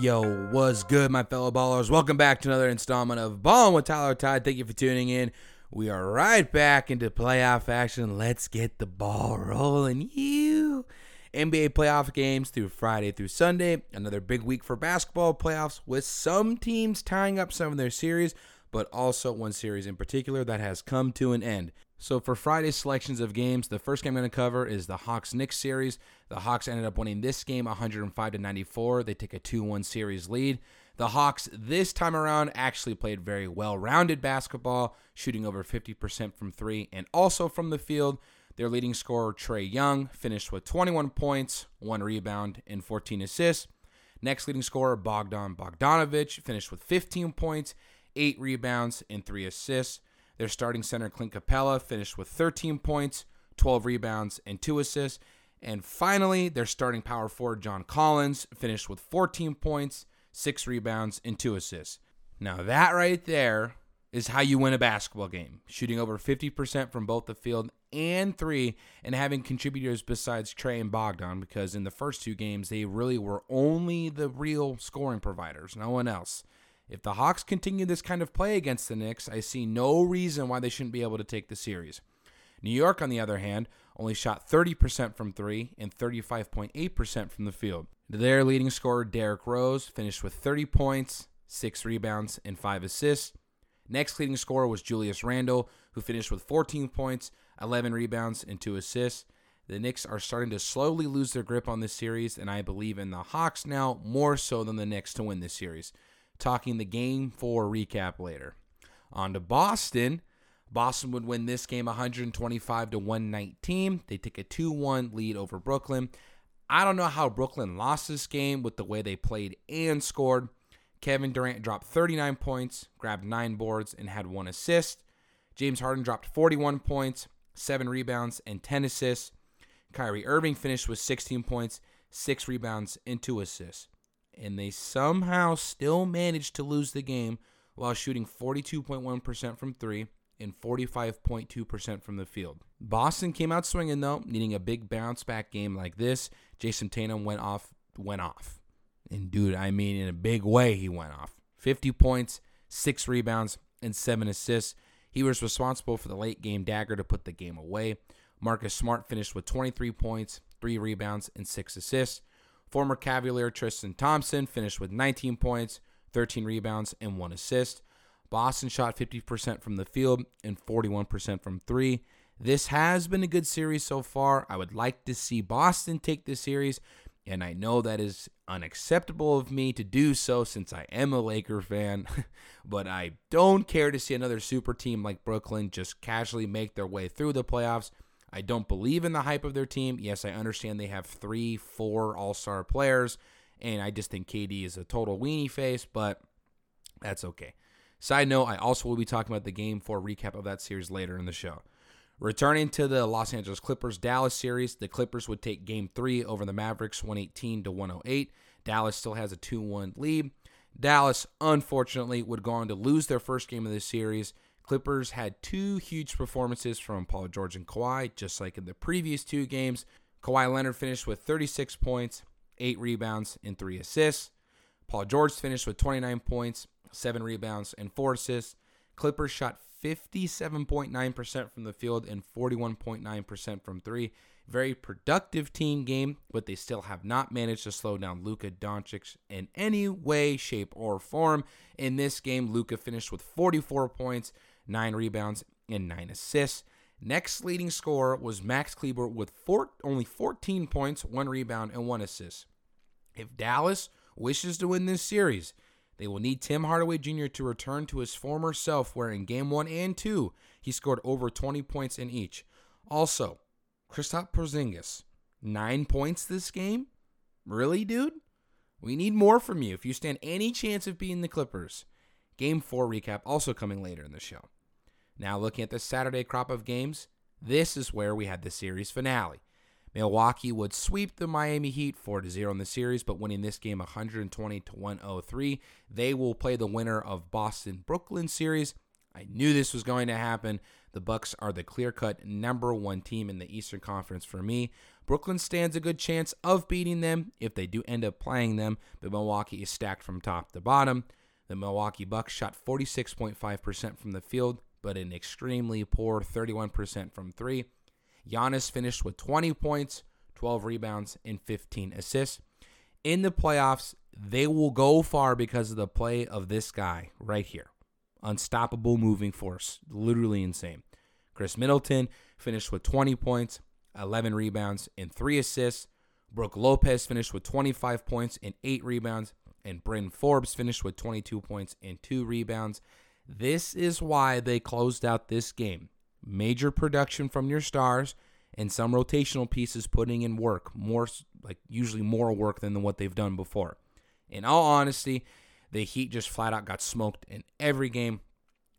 Yo, what's good, my fellow ballers? Welcome back to another installment of Ballin' with Tyler Tide. Thank you for tuning in. We are right back into playoff action. Let's get the ball rolling. You NBA playoff games through Friday through Sunday. Another big week for basketball playoffs with some teams tying up some of their series, but also one series in particular that has come to an end. So for Friday's selections of games, the first game I'm going to cover is the Hawks Knicks series. The Hawks ended up winning this game 105 to 94. They take a 2-1 series lead. The Hawks this time around actually played very well-rounded basketball, shooting over 50% from 3 and also from the field. Their leading scorer Trae Young finished with 21 points, 1 rebound and 14 assists. Next leading scorer Bogdan Bogdanovic finished with 15 points, 8 rebounds and 3 assists. Their starting center, Clint Capela, finished with 13 points, 12 rebounds, and 2 assists. And finally, their starting power forward, John Collins, finished with 14 points, 6 rebounds, and 2 assists. Now, that right there is how you win a basketball game shooting over 50% from both the field and three, and having contributors besides Trae and Bogdan, because in the first two games, they really were only the real scoring providers, no one else. If the Hawks continue this kind of play against the Knicks, I see no reason why they shouldn't be able to take the series. New York, on the other hand, only shot 30% from three and 35.8% from the field. Their leading scorer, Derrick Rose, finished with 30 points, 6 rebounds, and 5 assists. Next leading scorer was Julius Randle, who finished with 14 points, 11 rebounds, and 2 assists. The Knicks are starting to slowly lose their grip on this series, and I believe in the Hawks now more so than the Knicks to win this series talking the game four recap later. On to Boston. Boston would win this game 125 to 119. They take a 2-1 lead over Brooklyn. I don't know how Brooklyn lost this game with the way they played and scored. Kevin Durant dropped 39 points, grabbed 9 boards and had 1 assist. James Harden dropped 41 points, 7 rebounds and 10 assists. Kyrie Irving finished with 16 points, 6 rebounds and 2 assists and they somehow still managed to lose the game while shooting 42.1% from three and 45.2% from the field. Boston came out swinging though, needing a big bounce back game like this. Jayson Tatum went off, went off. And dude, I mean in a big way he went off. 50 points, 6 rebounds, and 7 assists. He was responsible for the late game dagger to put the game away. Marcus Smart finished with 23 points, 3 rebounds, and 6 assists. Former Cavalier Tristan Thompson finished with 19 points, 13 rebounds, and 1 assist. Boston shot 50% from the field and 41% from three. This has been a good series so far. I would like to see Boston take this series, and I know that is unacceptable of me to do so since I am a Laker fan, but I don't care to see another super team like Brooklyn just casually make their way through the playoffs I don't believe in the hype of their team. Yes, I understand they have three, four all star players, and I just think KD is a total weenie face, but that's okay. Side note, I also will be talking about the game four recap of that series later in the show. Returning to the Los Angeles Clippers Dallas series, the Clippers would take game three over the Mavericks 118 to 108. Dallas still has a 2 1 lead. Dallas, unfortunately, would go on to lose their first game of the series Clippers had two huge performances from Paul George and Kawhi, just like in the previous two games. Kawhi Leonard finished with 36 points, 8 rebounds, and 3 assists. Paul George finished with 29 points, 7 rebounds, and 4 assists. Clippers shot 57.9% from the field and 41.9% from 3. Very productive team game, but they still have not managed to slow down Luka Doncic in any way, shape, or form. In this game, Luka finished with 44 points, nine rebounds, and nine assists. Next leading scorer was Max Kleber with four, only 14 points, one rebound, and one assist. If Dallas wishes to win this series, they will need Tim Hardaway Jr. to return to his former self, where in game one and two, he scored over 20 points in each. Also, Kristaps Porzingis, nine points this game? Really, dude? We need more from you if you stand any chance of beating the Clippers. Game 4 recap also coming later in the show. Now, looking at the Saturday crop of games, this is where we had the series finale. Milwaukee would sweep the Miami Heat 4 0 in the series, but winning this game 120 to 103. They will play the winner of Boston Brooklyn series. I knew this was going to happen. The Bucks are the clear-cut number 1 team in the Eastern Conference for me. Brooklyn stands a good chance of beating them if they do end up playing them, but Milwaukee is stacked from top to bottom. The Milwaukee Bucks shot 46.5% from the field, but an extremely poor 31% from three. Giannis finished with 20 points, 12 rebounds, and 15 assists. In the playoffs, they will go far because of the play of this guy right here. Unstoppable moving force. Literally insane. Khris Middleton finished with 20 points, 11 rebounds, and 3 assists. Brook Lopez finished with 25 points and 8 rebounds. And Bryn Forbes finished with 22 points and 2 rebounds. This is why they closed out this game. Major production from your stars and some rotational pieces putting in work, more like usually more work than what they've done before. In all honesty, the Heat just flat out got smoked in every game.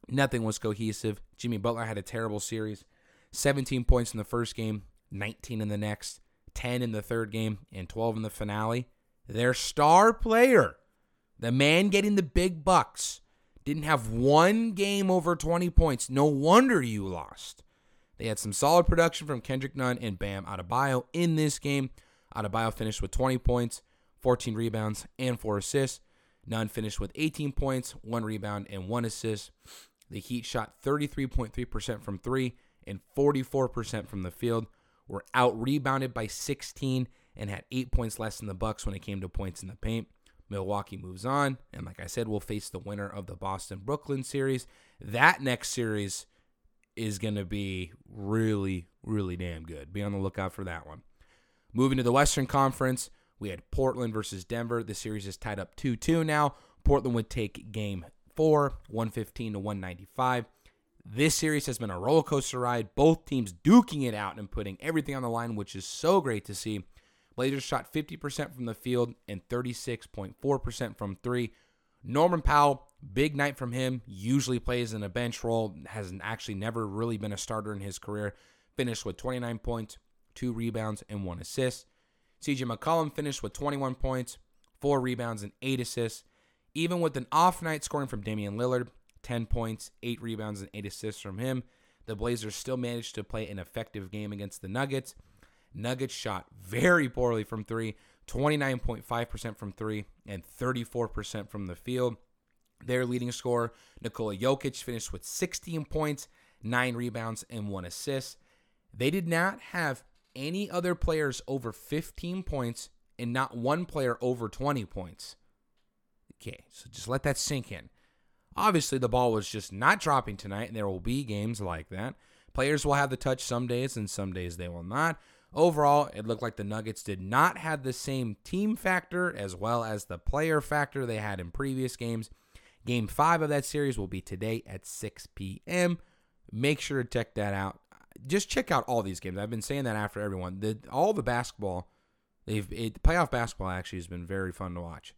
Nothing was cohesive. Jimmy Butler had a terrible series 17 points in the first game, 19 in the next, 10 in the third game, and 12 in the finale. Their star player, the man getting the big bucks, didn't have one game over 20 points. No wonder you lost. They had some solid production from Kendrick Nunn and Bam Adebayo in this game. Adebayo finished with 20 points, 14 rebounds, and 4 assists. Nunn finished with 18 points, 1 rebound, and 1 assist. The Heat shot 33.3% from 3 and 44% from the field. Were out rebounded by 16 and had 8 points less than the Bucks when it came to points in the paint. Milwaukee moves on, and like I said, we'll face the winner of the Boston Brooklyn series. That next series is going to be really, really damn good. Be on the lookout for that one. Moving to the Western Conference, we had Portland versus Denver. The series is tied up 2 2 now. Portland would take game four, 115 to 195. This series has been a roller coaster ride. Both teams duking it out and putting everything on the line, which is so great to see. Blazers shot 50% from the field and 36.4% from three. Norman Powell, big night from him. Usually plays in a bench role. Has actually never really been a starter in his career. Finished with 29 points, two rebounds, and one assist. CJ McCollum finished with 21 points, four rebounds, and eight assists. Even with an off night scoring from Damian Lillard, 10 points, eight rebounds, and eight assists from him, the Blazers still managed to play an effective game against the Nuggets. Nuggets shot very poorly from three, 29.5% from three, and 34% from the field. Their leading scorer, Nikola Jokic, finished with 16 points, nine rebounds, and one assist. They did not have any other players over 15 points and not one player over 20 points. Okay, so just let that sink in. Obviously, the ball was just not dropping tonight, and there will be games like that. Players will have the touch some days, and some days they will not. Overall, it looked like the Nuggets did not have the same team factor as well as the player factor they had in previous games. Game five of that series will be today at 6 p.m. Make sure to check that out. Just check out all these games. I've been saying that after everyone. The, all the basketball, they've it, playoff basketball actually has been very fun to watch.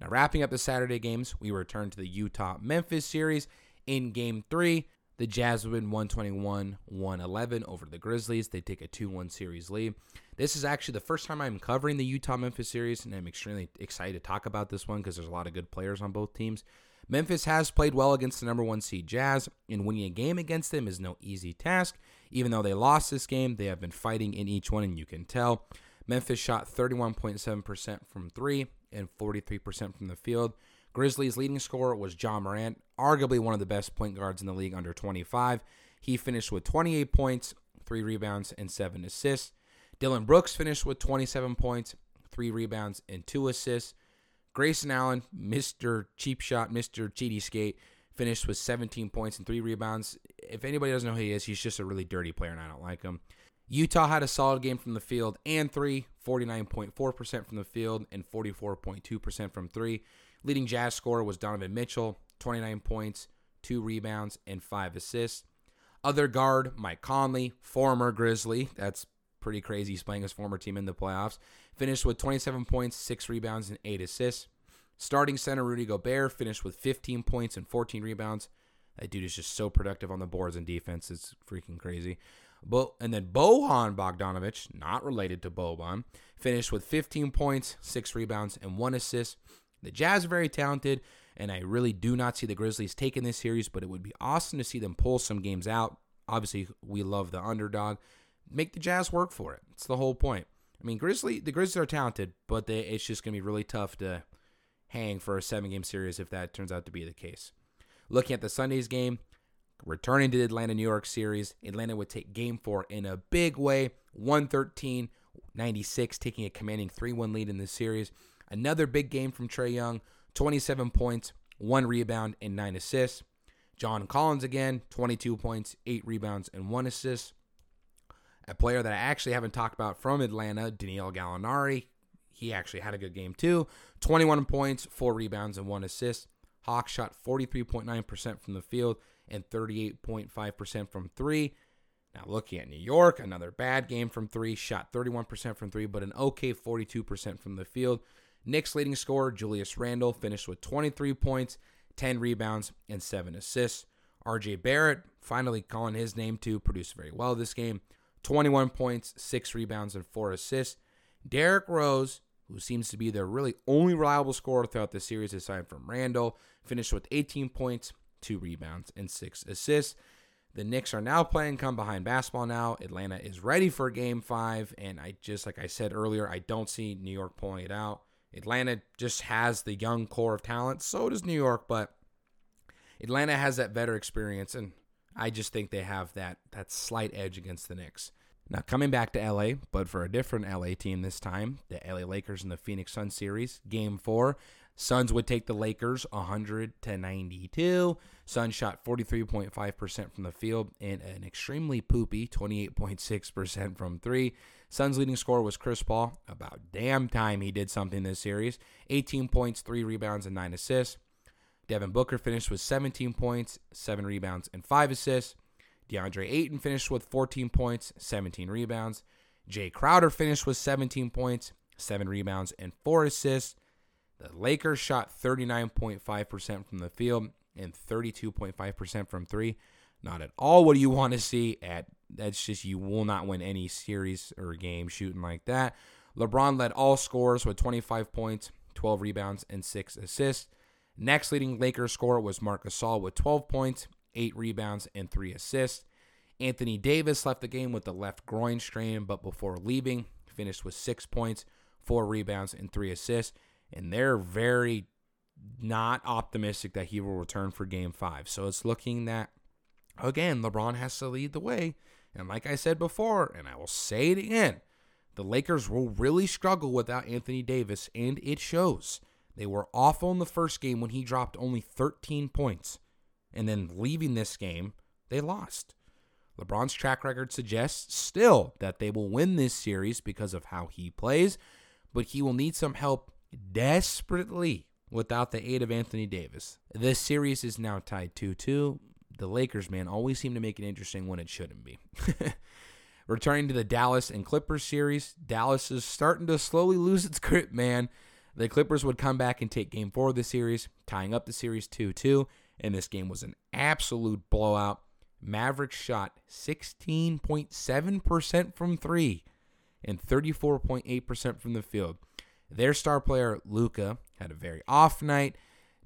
Now, wrapping up the Saturday games, we return to the Utah Memphis series. In game three, the Jazz win 121 111 over the Grizzlies. They take a 2 1 series lead. This is actually the first time I'm covering the Utah Memphis series, and I'm extremely excited to talk about this one because there's a lot of good players on both teams. Memphis has played well against the number one seed Jazz, and winning a game against them is no easy task. Even though they lost this game, they have been fighting in each one, and you can tell. Memphis shot 31.7% from three and 43% from the field. Grizzlies' leading scorer was Ja Morant, arguably one of the best point guards in the league under 25. He finished with 28 points, 3 rebounds, and 7 assists. Dillon Brooks finished with 27 points, 3 rebounds, and 2 assists. Grayson Allen, Mr. Cheap Shot, Mr. Cheaty Skate, finished with 17 points and 3 rebounds. If anybody doesn't know who he is, he's just a really dirty player, and I don't like him. Utah had a solid game from the field and three, 49.4% from the field and 44.2% from three. Leading Jazz scorer was Donovan Mitchell, 29 points, 2 rebounds, and 5 assists. Other guard, Mike Conley, former Grizzly. That's pretty crazy. He's playing his former team in the playoffs. Finished with 27 points, 6 rebounds, and 8 assists. Starting center Rudy Gobert finished with 15 points and 14 rebounds. That dude is just so productive on the boards and defense. It's freaking crazy. But and then Bojan Bogdanovic, not related to Boban, finished with 15 points, 6 rebounds, and 1 assist. The Jazz are very talented, and I really do not see the Grizzlies taking this series, but it would be awesome to see them pull some games out. Obviously, we love the underdog. make the Jazz work for it. It's the whole point. I mean, Grizzly the Grizzlies are talented, but they, it's just going to be really tough to hang for a seven game series if that turns out to be the case. Looking at the Sunday's game, returning to the Atlanta New York series, Atlanta would take game four in a big way 113 96, taking a commanding 3 1 lead in the series. Another big game from Trae Young 27 points, 1 rebound, and 9 assists. John Collins again, 22 points, 8 rebounds, and 1 assist. A player that I actually haven't talked about from Atlanta, Danilo Gallinari, he actually had a good game too. 21 points, 4 rebounds, and 1 assist. Hawks shot 43.9% from the field and 38.5% from three. Now, looking at New York, another bad game from three, shot 31% from three, but an okay 42% from the field. Knicks leading scorer, Julius Randle, finished with 23 points, 10 rebounds, and 7 assists. RJ Barrett, finally calling his name to, produced very well this game. 21 points, 6 rebounds, and 4 assists. Derrick Rose, who seems to be their really only reliable scorer throughout the series aside from Randle, finished with 18 points, 2 rebounds, and 6 assists. The Knicks are now playing come behind basketball now. Atlanta is ready for game five. And I just, like I said earlier, I don't see New York pulling it out. Atlanta just has the young core of talent. So does New York, but Atlanta has that better experience. And I just think they have that, that slight edge against the Knicks. Now, coming back to LA, but for a different LA team this time, the LA Lakers in the Phoenix Sun series, game four. Suns would take the Lakers 100 to 92. Suns shot 43.5% from the field and an extremely poopy 28.6% from three. Suns leading scorer was Chris Paul. About damn time he did something this series. 18 points, 3 rebounds, and 9 assists. Devin Booker finished with 17 points, 7 rebounds, and 5 assists. DeAndre Ayton finished with 14 points, 17 rebounds. Jae Crowder finished with 17 points, 7 rebounds, and 4 assists. The Lakers shot 39.5% from the field and 32.5% from three. Not at all what you want to see at that's just you will not win any series or game shooting like that. LeBron led all scores with 25 points, 12 rebounds, and 6 assists. Next leading Lakers scorer was Marc Gasol with 12 points, 8 rebounds, and 3 assists. Anthony Davis left the game with the left groin strain, but before leaving, finished with 6 points, 4 rebounds, and 3 assists and they're very not optimistic that he will return for game five. So it's looking that, again, LeBron has to lead the way. And like I said before, and I will say it again, the Lakers will really struggle without Anthony Davis, and it shows. They were awful in the first game when he dropped only 13 points. And then leaving this game, they lost. LeBron's track record suggests still that they will win this series because of how he plays, but he will need some help desperately without the aid of Anthony Davis. This series is now tied 2 2. The Lakers, man, always seem to make it interesting when it shouldn't be. Returning to the Dallas and Clippers series, Dallas is starting to slowly lose its grip, man. The Clippers would come back and take game four of the series, tying up the series 2 2. And this game was an absolute blowout. Mavericks shot 16.7% from three and 34.8% from the field. Their star player, Luka, had a very off night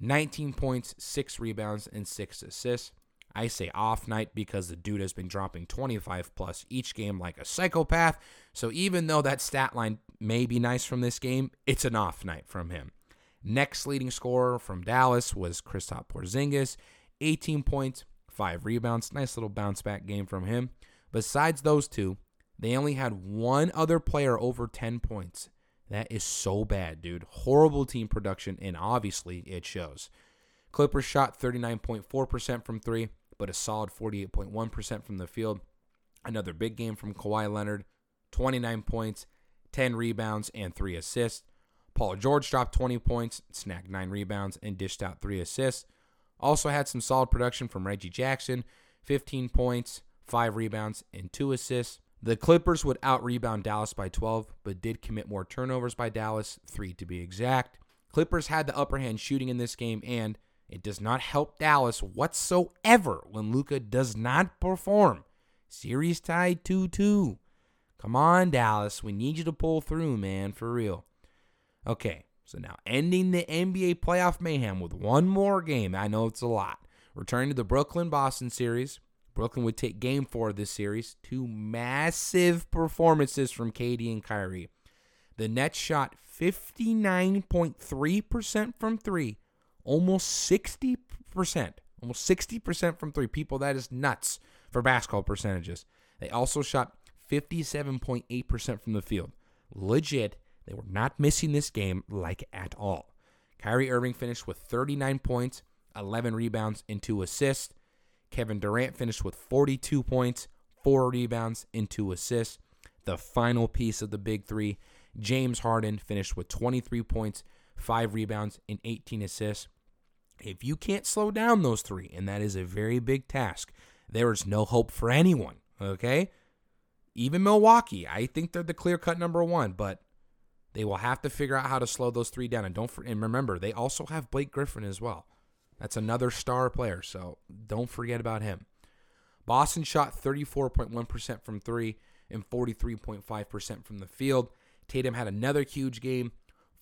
19 points, 6 rebounds, and 6 assists. I say off night because the dude has been dropping 25 plus each game like a psychopath. So even though that stat line may be nice from this game, it's an off night from him. Next leading scorer from Dallas was Kristaps Porzingis, 18 points, 5 rebounds. Nice little bounce back game from him. Besides those two, they only had one other player over 10 points. That is so bad, dude. Horrible team production, and obviously it shows. Clippers shot 39.4% from three, but a solid 48.1% from the field. Another big game from Kawhi Leonard 29 points, 10 rebounds, and 3 assists. Paul George dropped 20 points, snagged 9 rebounds, and dished out 3 assists. Also had some solid production from Reggie Jackson 15 points, 5 rebounds, and 2 assists. The Clippers would out rebound Dallas by 12, but did commit more turnovers by Dallas, three to be exact. Clippers had the upper hand shooting in this game, and it does not help Dallas whatsoever when Luka does not perform. Series tied 2 2. Come on, Dallas. We need you to pull through, man, for real. Okay, so now ending the NBA playoff mayhem with one more game. I know it's a lot. Returning to the Brooklyn Boston series, Brooklyn would take game four of this series. Two massive performances from KD and Kyrie. The Nets shot 59.3% from three, almost 60%, almost 60% from three. People, that is nuts for basketball percentages. They also shot 57.8% from the field. Legit, they were not missing this game like at all. Kyrie Irving finished with 39 points, 11 rebounds, and 2 assists. Kevin Durant finished with 42 points, 4 rebounds, and 2 assists. The final piece of the big three, James Harden finished with 23 points, 5 rebounds, and 18 assists. If you can't slow down those three, and that is a very big task, there is no hope for anyone, okay? Even Milwaukee, I think they're the clear cut number one, but they will have to figure out how to slow those three down. And don't and remember, they also have Blake Griffin as well. That's another star player, so don't forget about him. Boston shot 34.1% from three and 43.5% from the field. Tatum had another huge game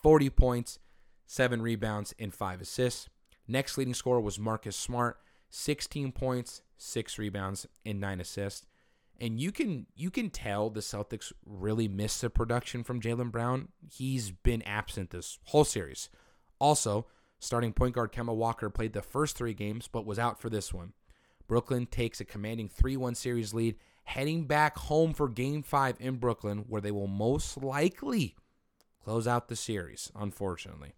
40 points, 7 rebounds, and 5 assists. Next leading scorer was Marcus Smart, 16 points, 6 rebounds, and 9 assists. And you can you can tell the Celtics really missed the production from Jaylen Brown. He's been absent this whole series. Also, starting point guard Kemba Walker played the first three games, but was out for this one. Brooklyn takes a commanding 3 1 series lead, heading back home for game five in Brooklyn, where they will most likely close out the series, unfortunately.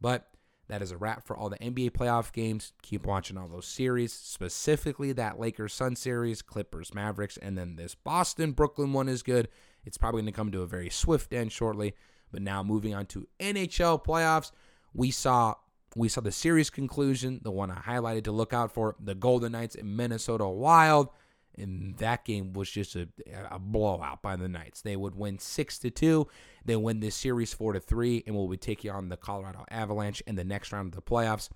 But that is a wrap for all the NBA playoff games. Keep watching all those series, specifically that Lakers Sun series, Clippers Mavericks, and then this Boston Brooklyn one is good. It's probably going to come to a very swift end shortly. But now moving on to NHL playoffs, we saw we saw the series conclusion, the one I highlighted to look out for, the Golden Knights and Minnesota Wild. And that game was just a, a blowout by the Knights. They would win six to two. They win this series four to three, and we'll be taking on the Colorado Avalanche in the next round of the playoffs.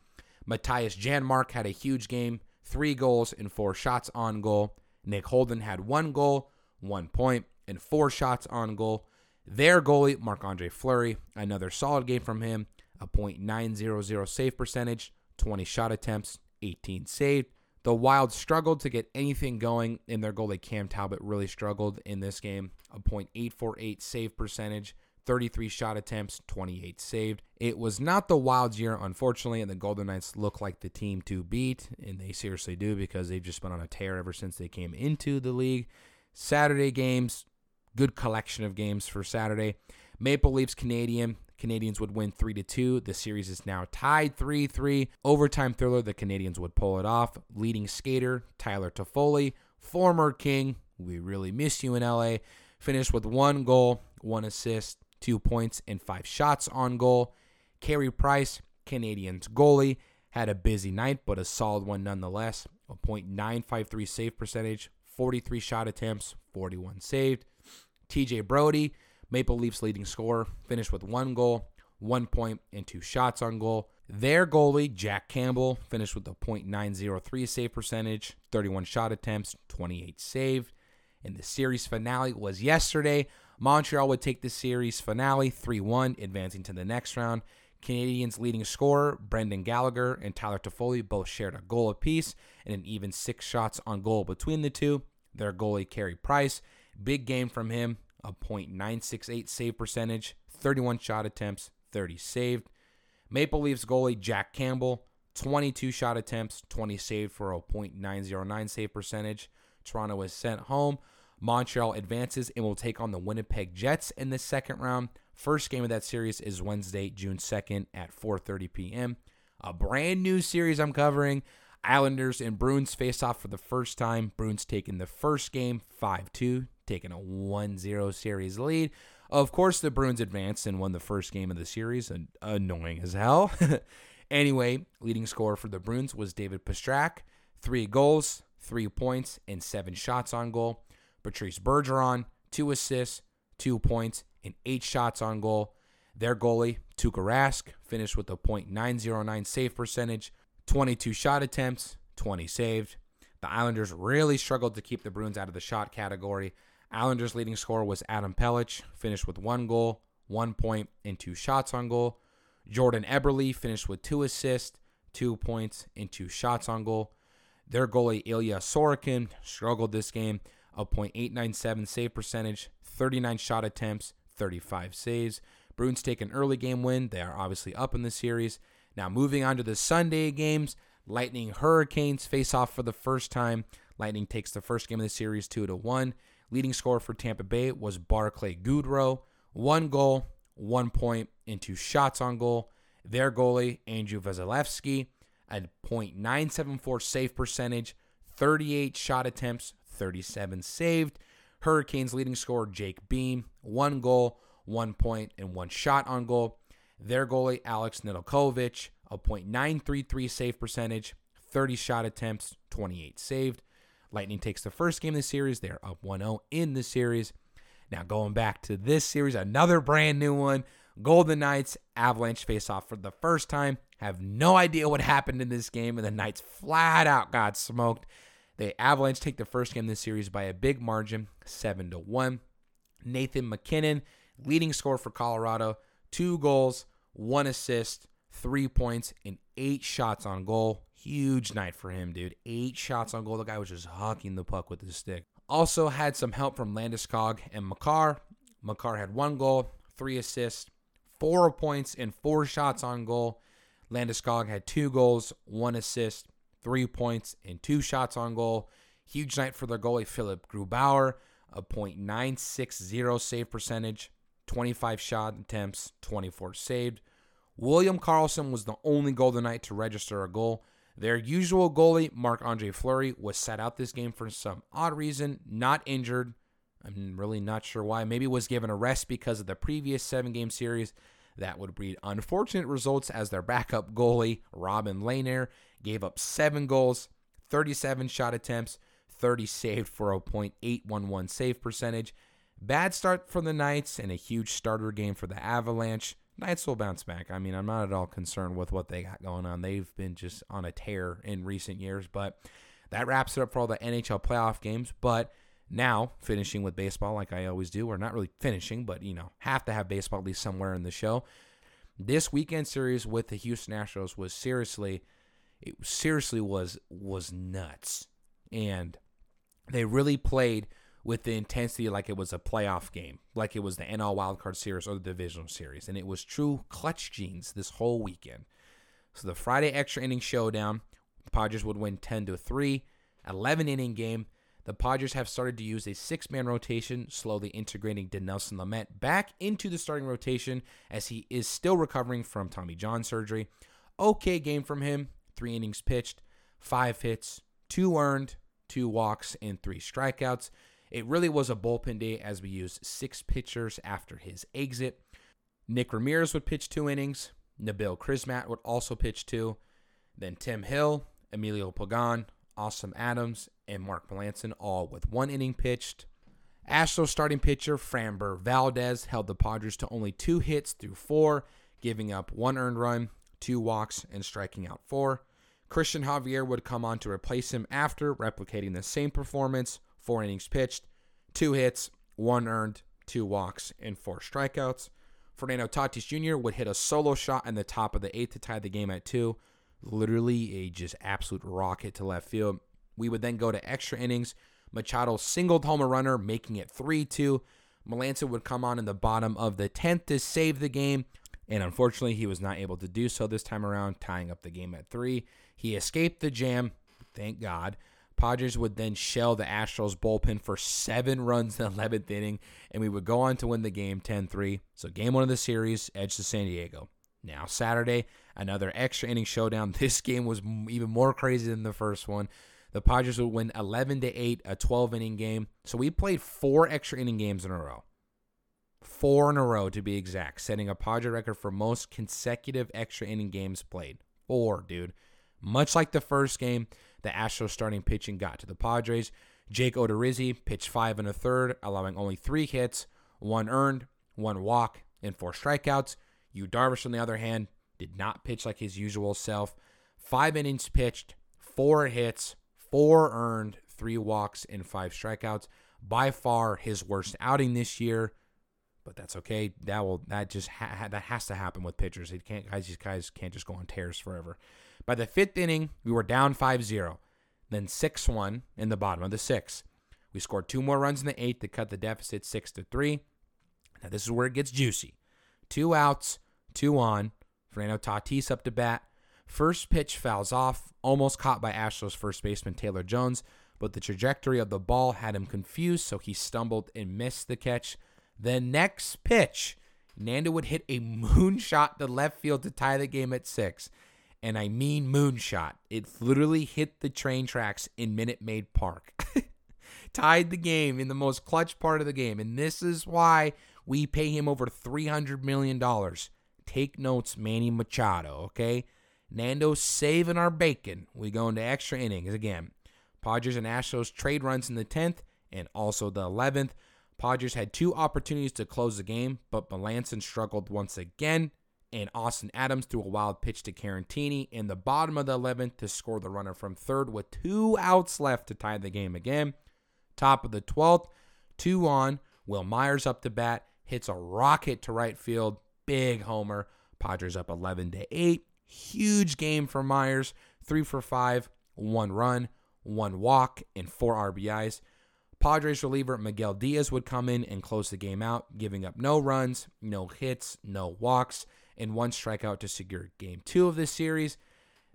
Mattias Janmark had a huge game, three goals and four shots on goal. Nick Holden had one goal, one point, and four shots on goal. Their goalie, Marc Andre Fleury, another solid game from him, a .900 save percentage, 20 shot attempts, 18 saved. The Wild struggled to get anything going, in their goalie Cam Talbot really struggled in this game. A .848 save percentage, 33 shot attempts, 28 saved. It was not the Wild's year, unfortunately, and the Golden Knights look like the team to beat, and they seriously do because they've just been on a tear ever since they came into the league. Saturday games, good collection of games for Saturday. Maple Leafs Canadian. Canadiens would win 3 to 2. The series is now tied 3 3. Overtime thriller, the Canadiens would pull it off. Leading skater, Tyler Toffoli, former King, we really miss you in LA, finished with one goal, one assist, two points, and five shots on goal. Carey Price, Canadiens goalie, had a busy night, but a solid one nonetheless. A .953 save percentage, 43 shot attempts, 41 saved. TJ Brodie, Maple Leafs leading scorer, finished with one goal, one point, and two shots on goal. Their goalie, Jack Campbell, finished with a .903 save percentage, 31 shot attempts, 28 saved. And the series finale was yesterday. Montreal would take the series finale 3 1, advancing to the next round. Canadiens' leading scorer, Brendan Gallagher, and Tyler Toffoli both shared a goal apiece and an even six shots on goal between the two. Their goalie, Carey Price, big game from him, a .968 save percentage, 31 shot attempts, 30 saved. Maple Leafs goalie Jack Campbell, 22 shot attempts, 20 saved for a .909 save percentage. Toronto is sent home. Montreal advances and will take on the Winnipeg Jets in the second round. First game of that series is Wednesday, June 2nd at 4:30 p.m. A brand new series I'm covering. Islanders and Bruins face off for the first time. Bruins taking the first game 5-2 taking a 1-0 series lead. Of course, the Bruins advanced and won the first game of the series, and annoying as hell. anyway, leading scorer for the Bruins was David Pastrnak, three goals, three points, and seven shots on goal. Patrice Bergeron, two assists, two points, and eight shots on goal. Their goalie, Tuukka Rask, finished with a .909 save percentage, 22 shot attempts, 20 saved. The Islanders really struggled to keep the Bruins out of the shot category. Islanders' leading scorer was Adam Pelech, finished with one goal, one point, and two shots on goal. Jordan Eberle finished with two assists, two points, and two shots on goal. Their goalie Ilya Sorokin struggled this game, a .897 save percentage, 39 shot attempts, 35 saves. Bruins take an early game win. They are obviously up in the series. Now moving on to the Sunday games, Lightning Hurricanes face off for the first time. Lightning takes the first game of the series 2 to 1. Leading scorer for Tampa Bay was Barclay Goodrow. One goal, one point, and two shots on goal. Their goalie, Andrew Vasilevskiy, at .974 save percentage, 38 shot attempts, 37 saved. Hurricanes leading scorer Jake Bean, one goal, one point, and one shot on goal. Their goalie, Alex Nedeljkovic, a .933 save percentage, 30 shot attempts, 28 saved. Lightning takes the first game of the series. They're up 1 0 in the series. Now, going back to this series, another brand new one. Golden Knights, Avalanche face off for the first time. Have no idea what happened in this game, and the Knights flat out got smoked. The Avalanche take the first game of the series by a big margin, 7 to 1. Nathan MacKinnon, leading scorer for Colorado, two goals, one assist, three points, and eight shots on goal. Huge night for him, dude. Eight shots on goal. The guy was just hucking the puck with his stick. Also had some help from Landeskog and Makar. Makar had one goal, three assists, four points, and four shots on goal. Landeskog had two goals, one assist, three points, and two shots on goal. Huge night for their goalie, Philipp Grubauer, a .960 save percentage, 25 shot attempts, 24 saved. William Karlsson was the only Golden Knight to register a goal. Their usual goalie, Marc Andre Fleury, was sat out this game for some odd reason, not injured. I'm really not sure why. Maybe was given a rest because of the previous seven game series. That would breed unfortunate results as their backup goalie, Robin Lehner, gave up seven goals, 37 shot attempts, 30 saved for a .811 save percentage. Bad start for the Knights and a huge starter game for the Avalanche. Knights will bounce back. I mean, I'm not at all concerned with what they got going on. They've been just on a tear in recent years, but that wraps it up for all the NHL playoff games. But now, finishing with baseball, like I always do, or not really finishing, but you know, have to have baseball at least somewhere in the show. This weekend series with the Houston Astros was seriously, it seriously was was nuts, and they really played with the intensity like it was a playoff game, like it was the NL wildcard series or the divisional series. And it was true clutch genes this whole weekend. So the Friday extra inning showdown, the Padres would win 10 to 3, 11 inning game. The Padres have started to use a six man rotation, slowly integrating Dinelson Lamet back into the starting rotation as he is still recovering from Tommy John surgery. Okay game from him, three innings pitched, five hits, two earned, two walks, and three strikeouts. It really was a bullpen day as we used six pitchers after his exit. Nick Ramirez would pitch two innings. Nabil Crismatt would also pitch two. Then Tim Hill, Emilio Pagan, Austin Adams, and Mark Melancon all with one inning pitched. Astros starting pitcher Framber Valdez held the Padres to only two hits through four, giving up one earned run, two walks, and striking out four. Cristian Javier would come on to replace him after, replicating the same performance four innings pitched, two hits, one earned, two walks, and four strikeouts. Fernando Tatis Jr. would hit a solo shot in the top of the eighth to tie the game at two. Literally a just absolute rocket to left field. We would then go to extra innings. Machado singled home a runner, making it 3 2. Melancon would come on in the bottom of the 10th to save the game, and unfortunately, he was not able to do so this time around, tying up the game at 3. He escaped the jam, thank God, Padres would then shell the Astros bullpen for seven runs in the 11th inning, and we would go on to win the game 10 3. So, game one of the series, edge to San Diego. Now, Saturday, another extra inning showdown. This game was even more crazy than the first one. The Padres would win 11 to 8, a 12 inning game. So, we played four extra inning games in a row. Four in a row to be exact, setting a Padre record for most consecutive extra inning games played. Four, dude. Much like the first game, the Astros starting pitching got to the Padres. Jake Odorizzi pitched five and a third, allowing only three hits, one earned, one walk, and four strikeouts. Yu Darvish, on the other hand, did not pitch like his usual self. Five innings pitched, four hits, four earned, three walks, and five strikeouts. By far his worst outing this year, but that's okay. That will that just ha- that has to happen with pitchers. It can't guys these guys can't just go on tears forever. By the fifth inning, we were down 5 0. then 6 1 in the bottom of the sixth. We scored two more runs in the eighth to cut the deficit 6 to 3. Now, this is where it gets juicy. Two outs, two on. Fernando Tatis up to bat. First pitch fouls off, almost caught by Astros first baseman Taylor Jones, but the trajectory of the ball had him confused, so he stumbled and missed the catch. The next pitch, Nando would hit a moonshot to left field to tie the game at six. And I mean moonshot. It literally hit the train tracks in Minute Maid Park. Tied the game in the most clutch part of the game. And this is why we pay him over $300 million. Take notes, Manny Machado, okay? Nando's saving our bacon. We go into extra innings again. Padres and Astros trade runs in the 10th and also the 11th. Padres had two opportunities to close the game, but Melancon struggled once again, and Austin Adams threw a wild pitch to Caratini in the bottom of the 11th to score the runner from third with two outs left to tie the game again. Top of the 12th, two on. Wil Myers up to bat, hits a rocket to right field, big homer. Padres up 11 to 8. Huge game for Myers, three for five, one run, one walk, and four RBIs. Padres reliever Miguel Diaz would come in and close the game out, giving up no runs, no hits, no walks, and one strikeout to secure game two of this series.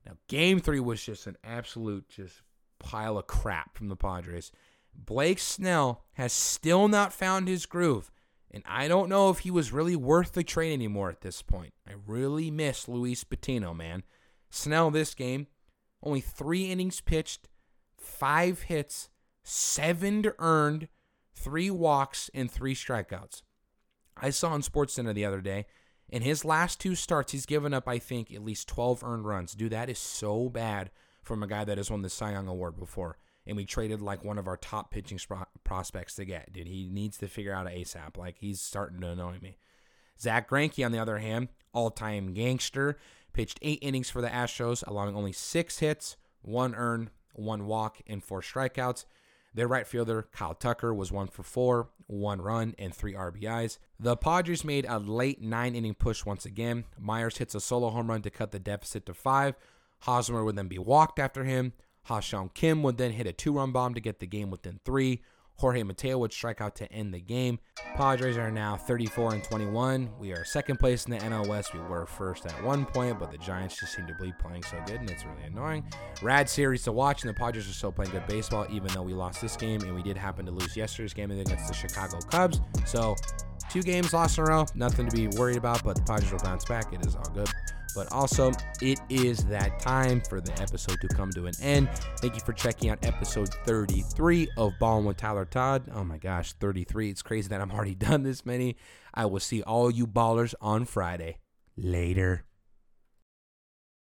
Now, game three was just an absolute just pile of crap from the Padres. Blake Snell has still not found his groove, and I don't know if he was really worth the trade anymore at this point. I really miss Luis Patino, man. Snell this game, only three innings pitched, five hits, seven earned, three walks, and three strikeouts. I saw on SportsCenter the other day, in his last two starts, he's given up, I think, at least 12 earned runs. Dude, that is so bad from a guy that has won the Cy Young Award before. And we traded like one of our top pitching prospects to get. Dude, he needs to figure out ASAP. Like, he's starting to annoy me. Zack Greinke, on the other hand, all time gangster, pitched eight innings for the Astros, allowing only six hits, one earned, one walk, and four strikeouts. Their right fielder, Kyle Tucker, was one for four, one run, and three RBIs. The Padres made a late nine inning push once again. Myers hits a solo home run to cut the deficit to five. Hosmer would then be walked after him. Ha-Seong Kim would then hit a two run bomb to get the game within three. Jorge Mateo would strike out to end the game. Padres are now 34 and 21. We are second place in the NL West. We were first at one point, but the Giants just seem to be playing so good, and it's really annoying. Rad series to watch, and the Padres are still playing good baseball, even though we lost this game, and we did happen to lose yesterday's game against the Chicago Cubs. So, two games lost in a row, nothing to be worried about, but the Padres will bounce back. It is all good. But also, it is that time for the episode to come to an end. Thank you for checking out episode 33 of Ballin' with Tyler Todd. Oh my gosh, 33. It's crazy that I'm already done this many. I will see all you ballers on Friday. Later.